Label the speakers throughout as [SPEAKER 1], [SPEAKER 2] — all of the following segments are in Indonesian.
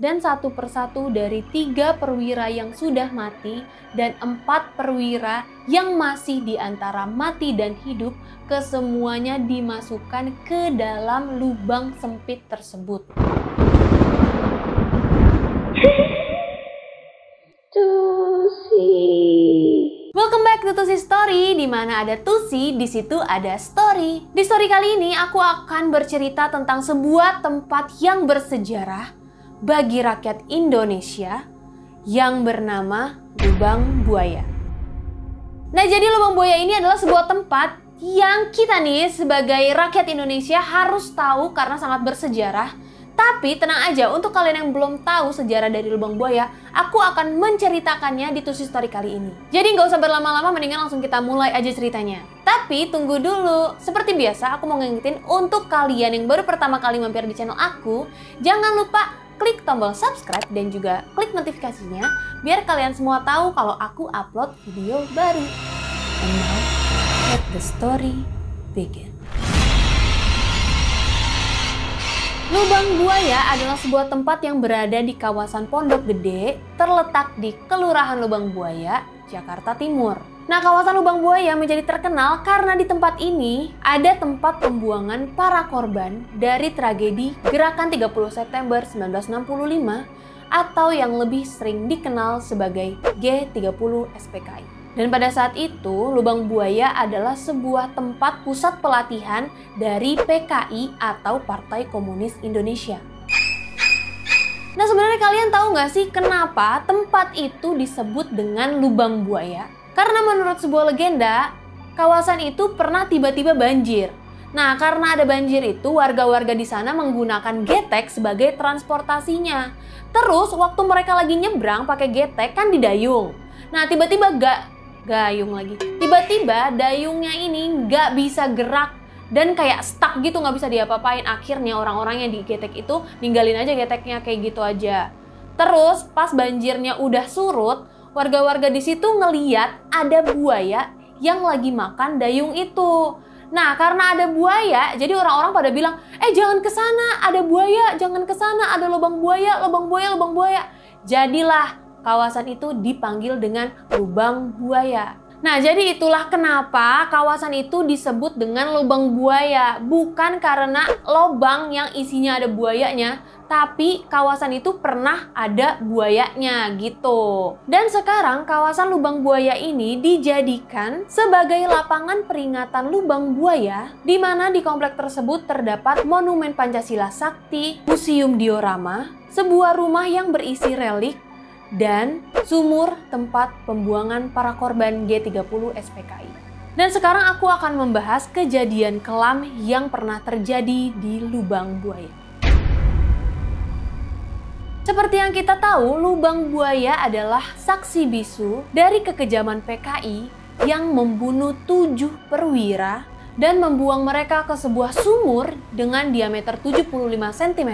[SPEAKER 1] dan satu persatu dari tiga perwira yang sudah mati dan empat perwira yang masih di antara mati dan hidup kesemuanya dimasukkan ke dalam lubang sempit tersebut.
[SPEAKER 2] Tusi.
[SPEAKER 1] Welcome back to Tusi Story, di mana ada Tusi, di situ ada story. Di story kali ini aku akan bercerita tentang sebuah tempat yang bersejarah bagi rakyat Indonesia yang bernama Lubang Buaya. Nah, jadi Lubang Buaya ini adalah sebuah tempat yang kita nih sebagai rakyat Indonesia harus tahu karena sangat bersejarah tapi tenang aja, untuk kalian yang belum tahu sejarah dari lubang buaya, aku akan menceritakannya di Tusi Story kali ini. Jadi nggak usah berlama-lama, mendingan langsung kita mulai aja ceritanya. Tapi tunggu dulu, seperti biasa aku mau ngingetin untuk kalian yang baru pertama kali mampir di channel aku, jangan lupa klik tombol subscribe dan juga klik notifikasinya biar kalian semua tahu kalau aku upload video baru. And now, let the story begin. Lubang Buaya adalah sebuah tempat yang berada di kawasan Pondok Gede, terletak di Kelurahan Lubang Buaya, Jakarta Timur. Nah, kawasan Lubang Buaya menjadi terkenal karena di tempat ini ada tempat pembuangan para korban dari tragedi Gerakan 30 September 1965 atau yang lebih sering dikenal sebagai G30 SPKI. Dan pada saat itu, Lubang Buaya adalah sebuah tempat pusat pelatihan dari PKI atau Partai Komunis Indonesia. Nah sebenarnya kalian tahu nggak sih kenapa tempat itu disebut dengan Lubang Buaya? Karena menurut sebuah legenda, kawasan itu pernah tiba-tiba banjir. Nah, karena ada banjir itu, warga-warga di sana menggunakan getek sebagai transportasinya. Terus, waktu mereka lagi nyebrang pakai getek kan didayung. Nah, tiba-tiba gak gayung lagi. Tiba-tiba dayungnya ini nggak bisa gerak dan kayak stuck gitu nggak bisa diapa-apain. Akhirnya orang-orang yang digetek itu ninggalin aja geteknya kayak gitu aja. Terus pas banjirnya udah surut, warga-warga di situ ngeliat ada buaya yang lagi makan dayung itu. Nah, karena ada buaya, jadi orang-orang pada bilang, "Eh, jangan ke sana, ada buaya, jangan ke sana, ada lubang buaya, lubang buaya, lubang buaya." Jadilah kawasan itu dipanggil dengan lubang buaya. Nah, jadi itulah kenapa kawasan itu disebut dengan lubang buaya. Bukan karena lubang yang isinya ada buayanya, tapi kawasan itu pernah ada buayanya gitu. Dan sekarang kawasan lubang buaya ini dijadikan sebagai lapangan peringatan lubang buaya, di mana di komplek tersebut terdapat Monumen Pancasila Sakti, Museum Diorama, sebuah rumah yang berisi relik dan sumur tempat pembuangan para korban G30 SPKI. Dan sekarang aku akan membahas kejadian kelam yang pernah terjadi di Lubang Buaya. Seperti yang kita tahu, Lubang Buaya adalah saksi bisu dari kekejaman PKI yang membunuh tujuh perwira dan membuang mereka ke sebuah sumur dengan diameter 75 cm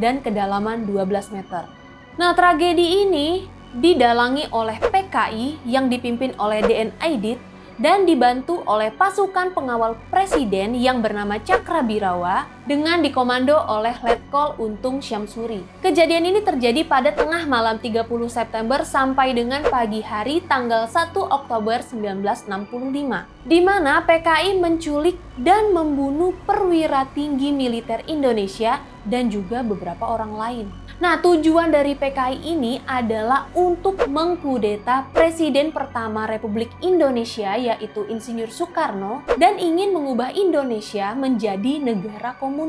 [SPEAKER 1] dan kedalaman 12 meter. Nah, tragedi ini didalangi oleh PKI yang dipimpin oleh DN Aidit dan dibantu oleh pasukan pengawal presiden yang bernama Cakra Birawa dengan dikomando oleh Letkol Untung Syamsuri. Kejadian ini terjadi pada tengah malam 30 September sampai dengan pagi hari tanggal 1 Oktober 1965, di mana PKI menculik dan membunuh perwira tinggi militer Indonesia dan juga beberapa orang lain. Nah, tujuan dari PKI ini adalah untuk mengkudeta Presiden pertama Republik Indonesia yaitu Insinyur Soekarno dan ingin mengubah Indonesia menjadi negara komunis.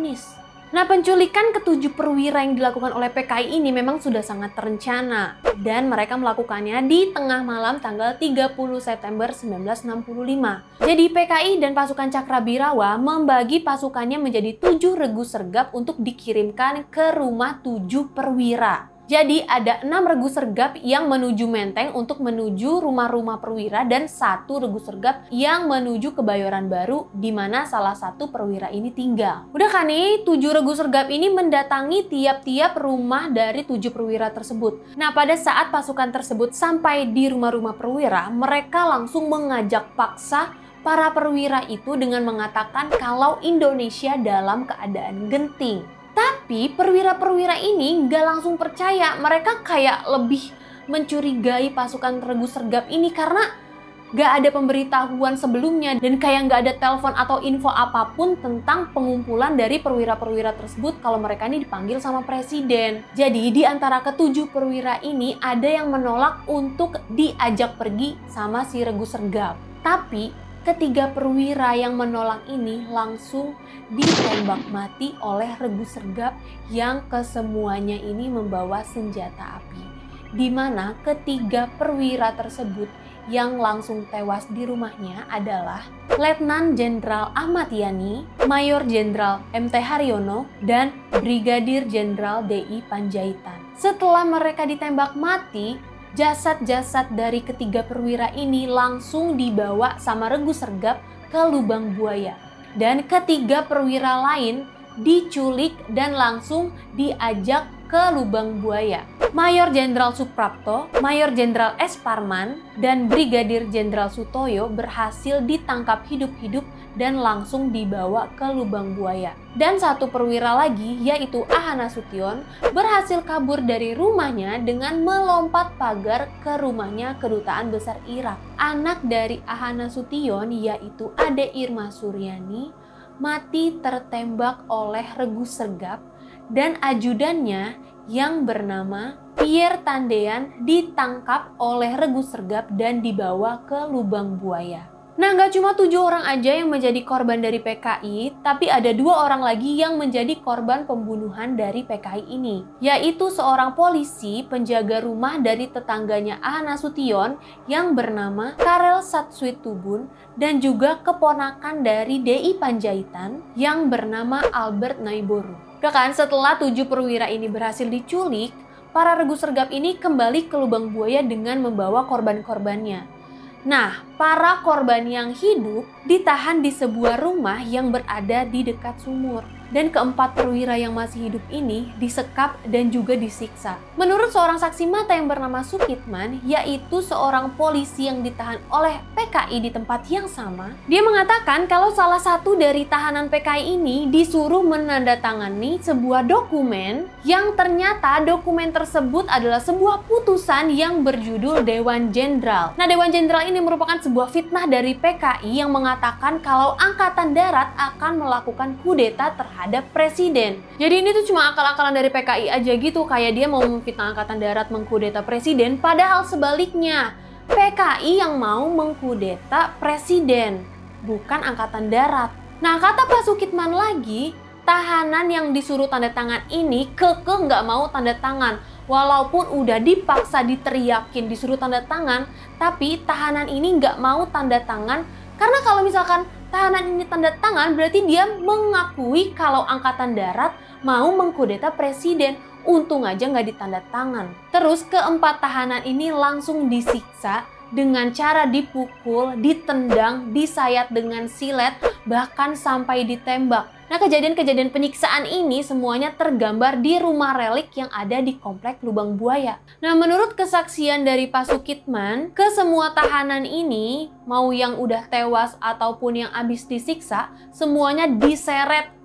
[SPEAKER 1] Nah, penculikan ketujuh perwira yang dilakukan oleh PKI ini memang sudah sangat terencana dan mereka melakukannya di tengah malam tanggal 30 September 1965. Jadi PKI dan pasukan Cakrabirawa membagi pasukannya menjadi tujuh regu sergap untuk dikirimkan ke rumah tujuh perwira. Jadi ada enam regu sergap yang menuju Menteng untuk menuju rumah-rumah perwira dan satu regu sergap yang menuju Kebayoran Baru di mana salah satu perwira ini tinggal. Udah kan nih, tujuh regu sergap ini mendatangi tiap-tiap rumah dari tujuh perwira tersebut. Nah pada saat pasukan tersebut sampai di rumah-rumah perwira, mereka langsung mengajak paksa para perwira itu dengan mengatakan kalau Indonesia dalam keadaan genting. Tapi perwira-perwira ini nggak langsung percaya. Mereka kayak lebih mencurigai pasukan Regu Sergap ini karena gak ada pemberitahuan sebelumnya dan kayak gak ada telepon atau info apa pun tentang pengumpulan dari perwira-perwira tersebut kalau mereka ini dipanggil sama presiden. Jadi di antara ketujuh perwira ini ada yang menolak untuk diajak pergi sama si Regu Sergap. Tapi ketiga perwira yang menolak ini langsung ditembak mati oleh Regu Sergap yang kesemuanya ini membawa senjata api. Di mana ketiga perwira tersebut yang langsung tewas di rumahnya adalah Letnan Jenderal Ahmad Yani, Mayor Jenderal MT Haryono, dan Brigadir Jenderal DI Panjaitan. Setelah mereka ditembak mati, jasad-jasad dari ketiga perwira ini langsung dibawa sama Regu Sergap ke lubang buaya. Dan ketiga perwira lain diculik dan langsung diajak ke lubang buaya. Mayor Jenderal Suprapto, Mayor Jenderal S. Parman, dan Brigadir Jenderal Sutoyo berhasil ditangkap hidup-hidup dan langsung dibawa ke lubang buaya. Dan satu perwira lagi, yaitu Ahana Sution, berhasil kabur dari rumahnya dengan melompat pagar ke rumahnya kedutaan besar Irak. Anak dari Ahana Sution, yaitu Ade Irma Suryani, mati tertembak oleh Regu Sergap dan ajudannya yang bernama Pierre Tandean ditangkap oleh Regu Sergap dan dibawa ke lubang buaya. Nah, nggak cuma tujuh orang aja yang menjadi korban dari PKI, tapi ada dua orang lagi yang menjadi korban pembunuhan dari PKI ini, yaitu seorang polisi penjaga rumah dari tetangganya Ahana Sution yang bernama Karel Satswitubun dan juga keponakan dari DI Panjaitan yang bernama Albert Naiboro. Udah kan, setelah tujuh perwira ini berhasil diculik, para regu sergap ini kembali ke lubang buaya dengan membawa korban-korbannya. Nah, para korban yang hidup ditahan di sebuah rumah yang berada di dekat sumur dan keempat perwira yang masih hidup ini disekap dan juga disiksa. Menurut seorang saksi mata yang bernama Sukitman, yaitu seorang polisi yang ditahan oleh PKI di tempat yang sama, dia mengatakan kalau salah satu dari tahanan PKI ini disuruh menandatangani sebuah dokumen yang ternyata dokumen tersebut adalah sebuah putusan yang berjudul Dewan Jenderal. Nah, Dewan Jenderal ini merupakan sebuah fitnah dari PKI yang mengatakan kalau Angkatan Darat akan melakukan kudeta terhadap terhadap presiden. Jadi ini tuh cuma akal-akalan dari PKI aja gitu, kayak dia mau memfitnah angkatan darat mengkudeta presiden, padahal sebaliknya. PKI yang mau mengkudeta presiden, bukan angkatan darat. Nah, kata Pak Sukitman lagi, tahanan yang disuruh tanda tangan ini kekeh nggak mau tanda tangan. Walaupun udah dipaksa diteriakin disuruh tanda tangan, tapi tahanan ini nggak mau tanda tangan karena kalau misalkan tahanan ini tanda tangan berarti dia mengakui kalau angkatan darat mau mengkudeta presiden. Untung aja nggak ditanda tangan. Terus keempat tahanan ini langsung disiksa dengan cara dipukul, ditendang, disayat dengan silet, bahkan sampai ditembak. Nah, kejadian-kejadian penyiksaan ini semuanya tergambar di rumah relik yang ada di komplek Lubang Buaya. Nah, menurut kesaksian dari Pak Sukitman, ke semua tahanan ini, mau yang udah tewas ataupun yang habis disiksa, semuanya diseret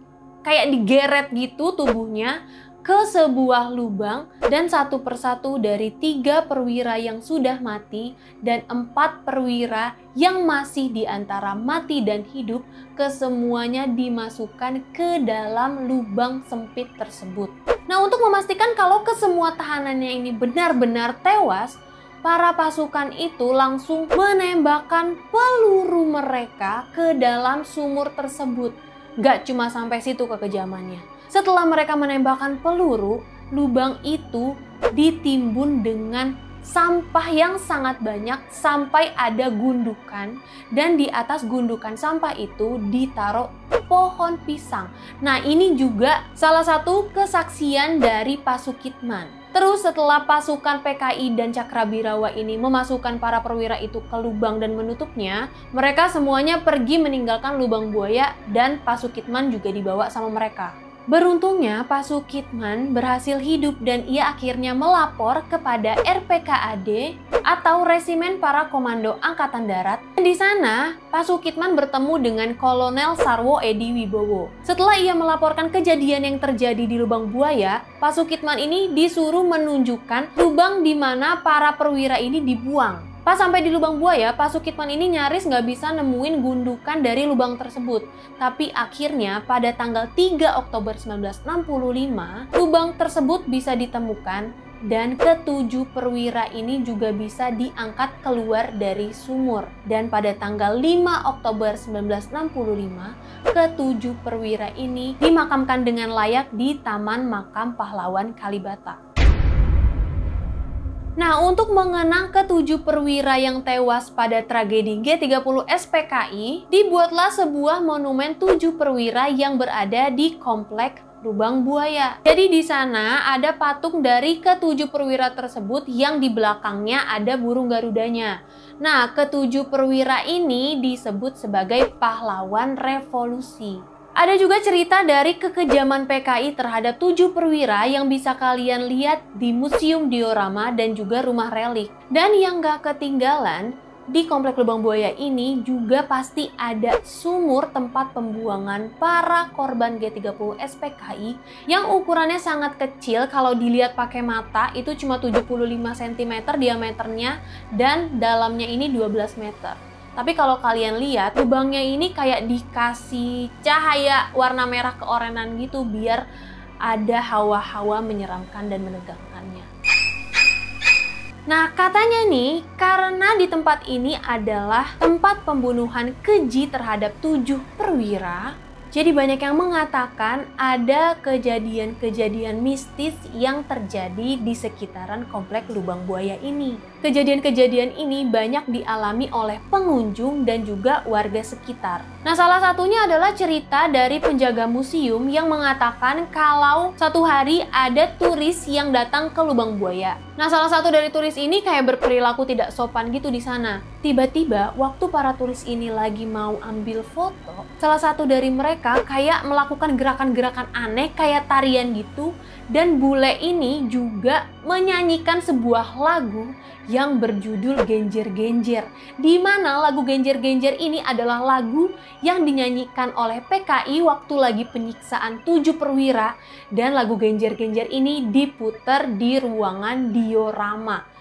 [SPEAKER 1] kayak digeret gitu tubuhnya ke sebuah lubang dan satu persatu dari tiga perwira yang sudah mati dan empat perwira yang masih di antara mati dan hidup kesemuanya dimasukkan ke dalam lubang sempit tersebut. Nah untuk memastikan kalau kesemua tahanannya ini benar-benar tewas, para pasukan itu langsung menembakkan peluru mereka ke dalam sumur tersebut. Gak cuma sampai situ kekejamannya setelah mereka menembakkan peluru, lubang itu ditimbun dengan sampah yang sangat banyak sampai ada gundukan dan di atas gundukan sampah itu ditaruh pohon pisang. Nah, ini juga salah satu kesaksian dari Pasukitman. Terus setelah pasukan PKI dan Cakrabirawa ini memasukkan para perwira itu ke lubang dan menutupnya, mereka semuanya pergi meninggalkan lubang buaya dan Pasukitman juga dibawa sama mereka. Beruntungnya Pak Sukitman berhasil hidup dan ia akhirnya melapor kepada RPKAD atau Resimen Para Komando Angkatan Darat. Di sana, Pak Sukitman bertemu dengan Kolonel Sarwo Edi Wibowo. Setelah ia melaporkan kejadian yang terjadi di lubang buaya, Pak Sukitman ini disuruh menunjukkan lubang di mana para perwira ini dibuang. Pas sampai di lubang buaya, Pak Sukitman ini nyaris nggak bisa nemuin gundukan dari lubang tersebut. Tapi akhirnya pada tanggal 3 Oktober 1965, lubang tersebut bisa ditemukan dan ketujuh perwira ini juga bisa diangkat keluar dari sumur. Dan pada tanggal 5 Oktober 1965, ketujuh perwira ini dimakamkan dengan layak di Taman Makam Pahlawan Kalibata. Nah, untuk mengenang ketujuh perwira yang tewas pada tragedi G30 SPKI, dibuatlah sebuah monumen tujuh perwira yang berada di komplek Lubang Buaya. Jadi di sana ada patung dari ketujuh perwira tersebut yang di belakangnya ada burung garudanya. Nah, ketujuh perwira ini disebut sebagai pahlawan revolusi. Ada juga cerita dari kekejaman PKI terhadap tujuh perwira yang bisa kalian lihat di Museum Diorama dan juga Rumah Relik. Dan yang gak ketinggalan, di Komplek Lubang Buaya ini juga pasti ada sumur tempat pembuangan para korban G30 SPKI yang ukurannya sangat kecil kalau dilihat pakai mata itu cuma 75 cm diameternya dan dalamnya ini 12 meter. Tapi kalau kalian lihat, lubangnya ini kayak dikasih cahaya warna merah keorenan gitu biar ada hawa-hawa menyeramkan dan menegangkannya. Nah, katanya nih, karena di tempat ini adalah tempat pembunuhan keji terhadap tujuh perwira, jadi banyak yang mengatakan ada kejadian-kejadian mistis yang terjadi di sekitaran komplek lubang buaya ini. Kejadian-kejadian ini banyak dialami oleh pengunjung dan juga warga sekitar. Nah, salah satunya adalah cerita dari penjaga museum yang mengatakan kalau satu hari ada turis yang datang ke lubang buaya. Nah, salah satu dari turis ini kayak berperilaku tidak sopan gitu di sana. Tiba-tiba, waktu para turis ini lagi mau ambil foto, salah satu dari mereka kayak melakukan gerakan-gerakan aneh kayak tarian gitu dan bule ini juga menyanyikan sebuah lagu yang berjudul Genjer-Genjer. Di mana lagu Genjer-Genjer ini adalah lagu yang dinyanyikan oleh PKI waktu lagi penyiksaan tujuh perwira dan lagu Genjer-Genjer ini diputar di ruangan diorama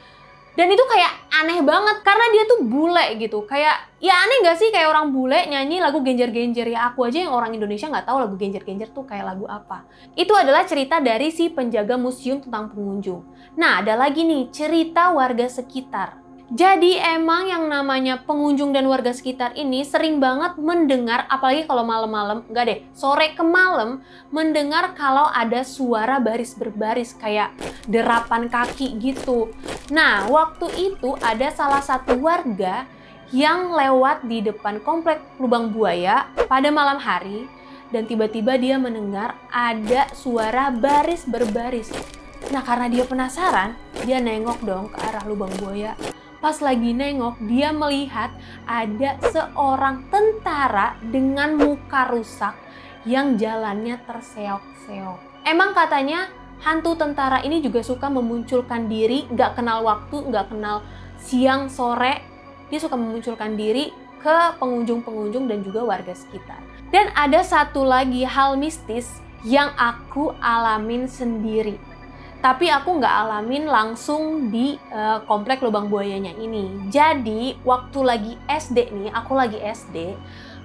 [SPEAKER 1] dan itu kayak aneh banget karena dia tuh bule gitu. Kayak ya aneh gak sih kayak orang bule nyanyi lagu genjer-genjer? Ya aku aja yang orang Indonesia nggak tahu lagu genjer-genjer tuh kayak lagu apa. Itu adalah cerita dari si penjaga museum tentang pengunjung. Nah ada lagi nih cerita warga sekitar jadi emang yang namanya pengunjung dan warga sekitar ini sering banget mendengar, apalagi kalau malam-malam, enggak deh, sore ke malam, mendengar kalau ada suara baris berbaris kayak derapan kaki gitu. Nah, waktu itu ada salah satu warga yang lewat di depan komplek lubang buaya pada malam hari dan tiba-tiba dia mendengar ada suara baris berbaris. Nah, karena dia penasaran, dia nengok dong ke arah lubang buaya Pas lagi nengok, dia melihat ada seorang tentara dengan muka rusak yang jalannya terseok-seok. Emang katanya hantu tentara ini juga suka memunculkan diri, nggak kenal waktu, nggak kenal siang, sore. Dia suka memunculkan diri ke pengunjung-pengunjung dan juga warga sekitar. Dan ada satu lagi hal mistis yang aku alamin sendiri tapi aku nggak alamin langsung di uh, komplek lubang buayanya ini. Jadi waktu lagi SD nih, aku lagi SD,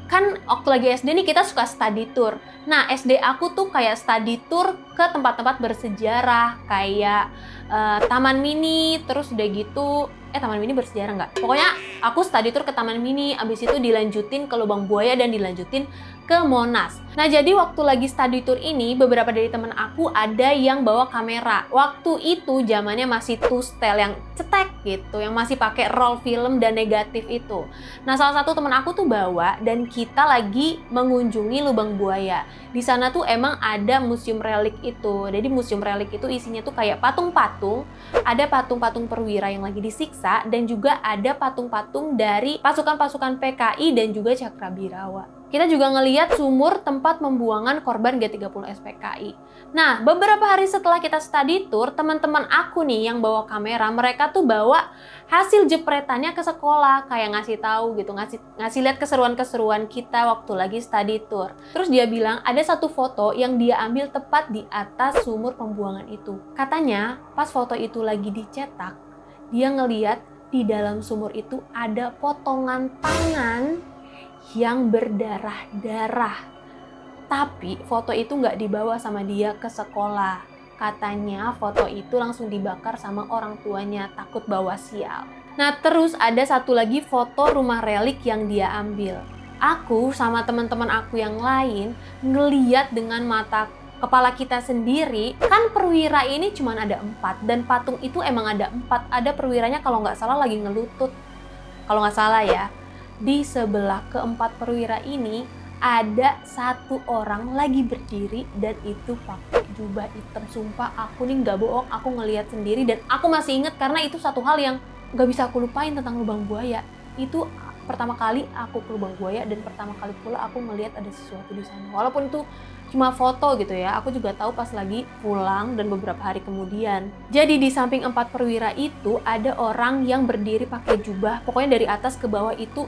[SPEAKER 1] kan waktu lagi SD nih kita suka study tour. Nah SD aku tuh kayak study tour ke tempat-tempat bersejarah kayak uh, taman mini, terus udah gitu eh taman mini bersejarah nggak? Pokoknya aku study tour ke taman mini, abis itu dilanjutin ke lubang buaya dan dilanjutin ke Monas. Nah jadi waktu lagi study tour ini beberapa dari teman aku ada yang bawa kamera. Waktu itu zamannya masih two style yang cetek gitu, yang masih pakai roll film dan negatif itu. Nah salah satu teman aku tuh bawa dan kita lagi mengunjungi lubang buaya. Di sana tuh emang ada museum relik itu. Jadi museum relik itu isinya tuh kayak patung-patung, ada patung-patung perwira yang lagi disiksa dan juga ada patung-patung dari pasukan-pasukan PKI dan juga Cakrabirawa. Kita juga ngeliat sumur tempat pembuangan korban G30 SPKI. Nah, beberapa hari setelah kita study tour, teman-teman aku nih yang bawa kamera, mereka tuh bawa hasil jepretannya ke sekolah, kayak ngasih tahu gitu, ngasih ngasih lihat keseruan-keseruan kita waktu lagi study tour. Terus dia bilang ada satu foto yang dia ambil tepat di atas sumur pembuangan itu. Katanya, pas foto itu lagi dicetak, dia ngeliat di dalam sumur itu ada potongan tangan yang berdarah-darah. Tapi foto itu nggak dibawa sama dia ke sekolah. Katanya foto itu langsung dibakar sama orang tuanya, takut bawa sial. Nah terus ada satu lagi foto rumah relik yang dia ambil. Aku sama teman-teman aku yang lain ngeliat dengan mata kepala kita sendiri, kan perwira ini cuma ada empat dan patung itu emang ada empat. Ada perwiranya kalau nggak salah lagi ngelutut. Kalau nggak salah ya, di sebelah keempat perwira ini ada satu orang lagi berdiri dan itu pakai jubah hitam. Sumpah aku nih nggak bohong aku ngelihat sendiri dan aku masih inget karena itu satu hal yang nggak bisa aku lupain tentang lubang buaya. Itu pertama kali aku ke lubang buaya dan pertama kali pula aku ngelihat ada sesuatu di sana. Walaupun itu cuma foto gitu ya aku juga tahu pas lagi pulang dan beberapa hari kemudian. Jadi di samping empat perwira itu ada orang yang berdiri pakai jubah. Pokoknya dari atas ke bawah itu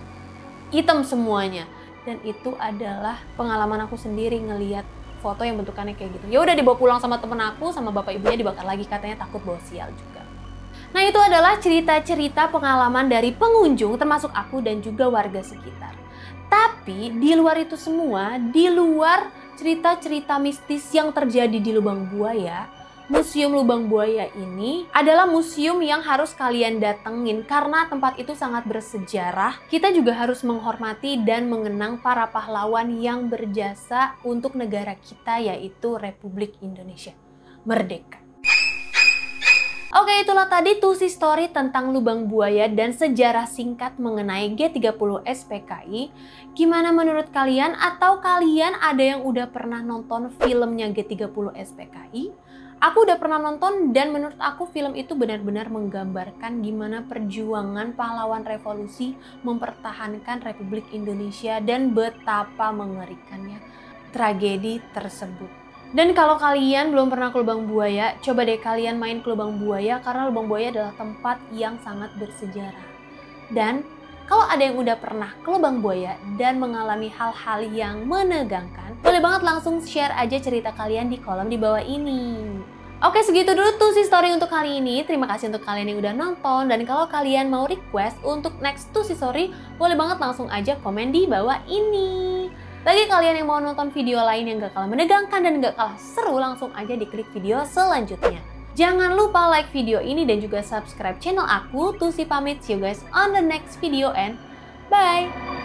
[SPEAKER 1] hitam semuanya. Dan itu adalah pengalaman aku sendiri ngeliat foto yang bentukannya kayak gitu. Ya udah dibawa pulang sama temen aku sama bapak ibunya dibakar lagi. Katanya takut bawa sial juga. Nah itu adalah cerita-cerita pengalaman dari pengunjung termasuk aku dan juga warga sekitar. Tapi di luar itu semua di luar cerita-cerita mistis yang terjadi di lubang buaya Museum Lubang Buaya ini adalah museum yang harus kalian datengin karena tempat itu sangat bersejarah. Kita juga harus menghormati dan mengenang para pahlawan yang berjasa untuk negara kita yaitu Republik Indonesia. Merdeka. Oke, itulah tadi tusi story tentang lubang buaya dan sejarah singkat mengenai G30 SPKI. Gimana menurut kalian? Atau kalian ada yang udah pernah nonton filmnya G30 SPKI? Aku udah pernah nonton dan menurut aku film itu benar-benar menggambarkan gimana perjuangan pahlawan revolusi mempertahankan Republik Indonesia dan betapa mengerikannya tragedi tersebut. Dan kalau kalian belum pernah ke lubang buaya, coba deh kalian main ke lubang buaya karena lubang buaya adalah tempat yang sangat bersejarah. Dan kalau ada yang udah pernah ke lubang buaya dan mengalami hal-hal yang menegangkan, boleh banget langsung share aja cerita kalian di kolom di bawah ini. Oke segitu dulu tuh si story untuk kali ini. Terima kasih untuk kalian yang udah nonton. Dan kalau kalian mau request untuk next tuh si story, boleh banget langsung aja komen di bawah ini. Bagi kalian yang mau nonton video lain yang gak kalah menegangkan dan gak kalah seru, langsung aja diklik video selanjutnya. Jangan lupa like video ini dan juga subscribe channel aku. Tuh si pamit, see you guys on the next video and bye!